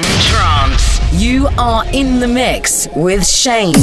in trance. You are in the mix with Shaine.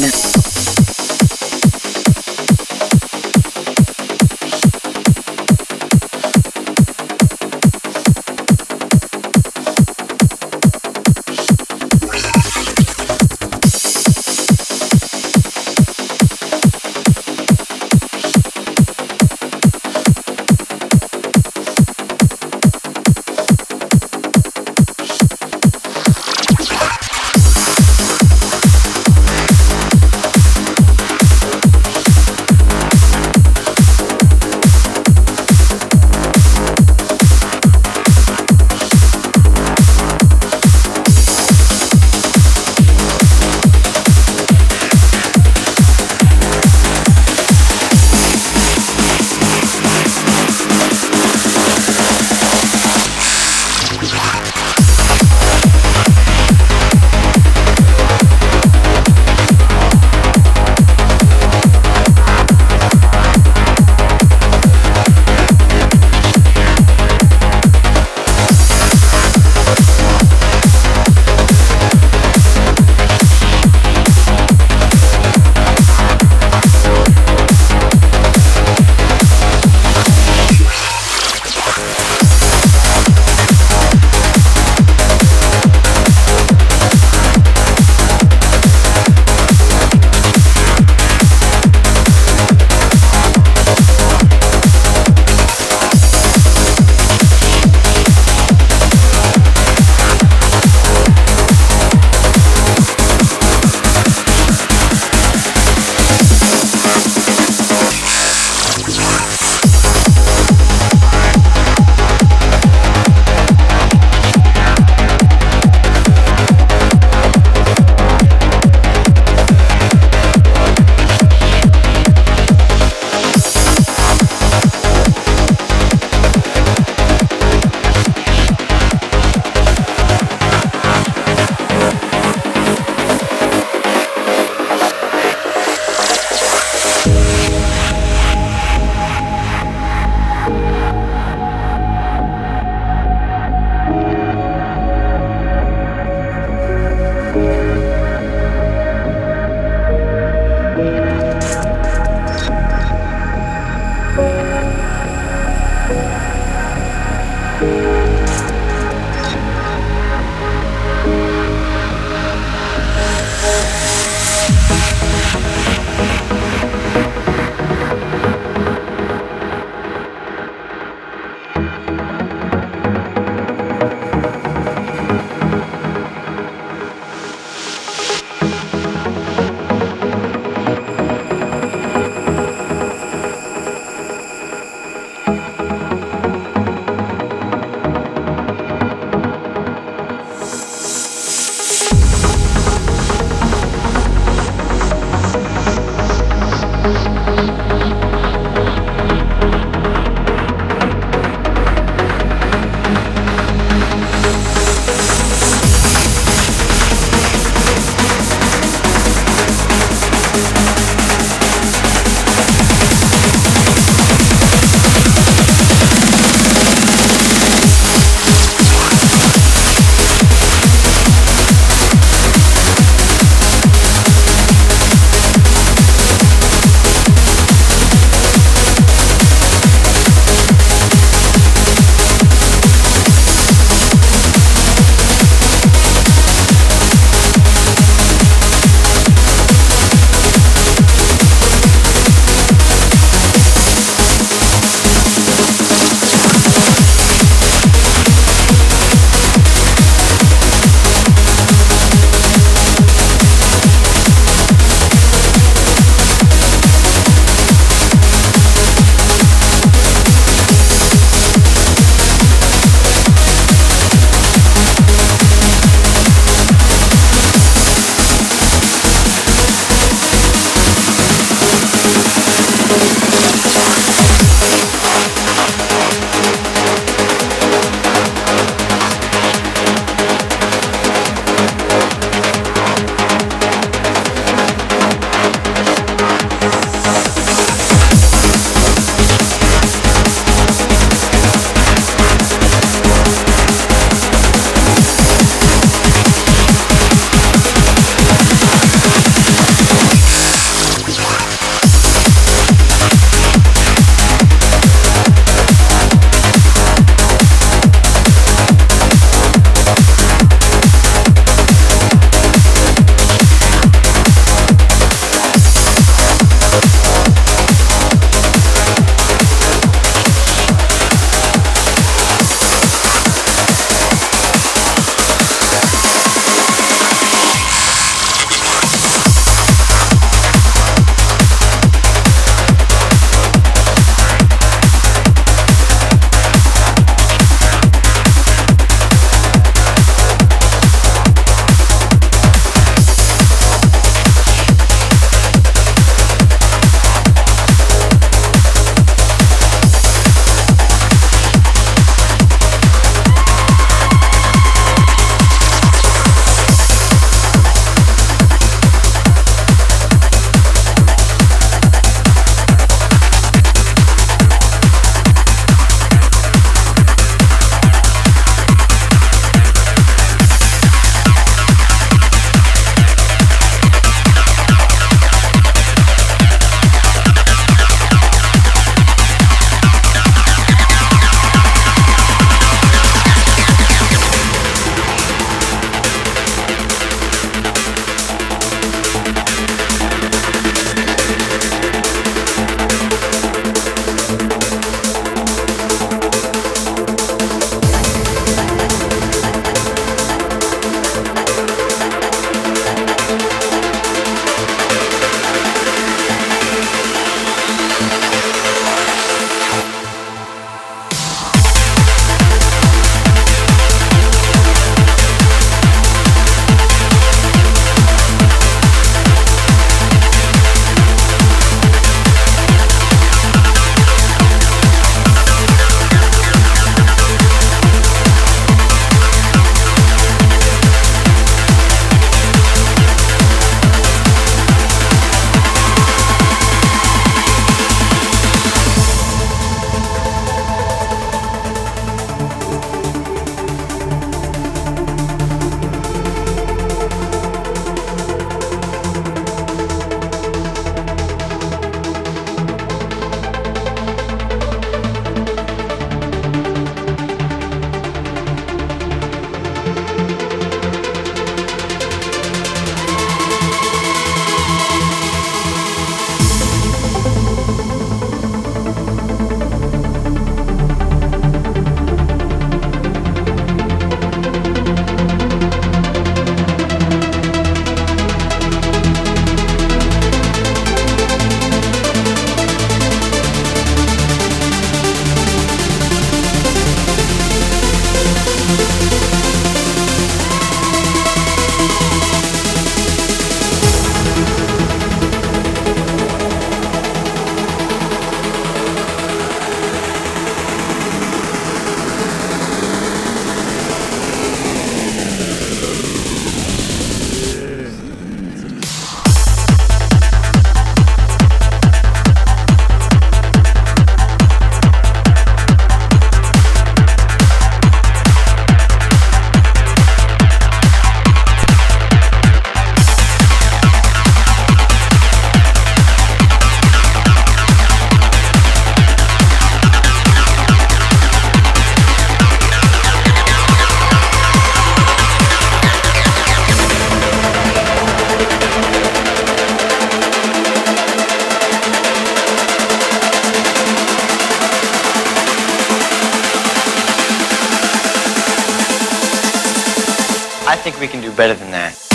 Think we can do better than that.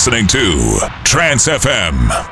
Listening to Trance FM.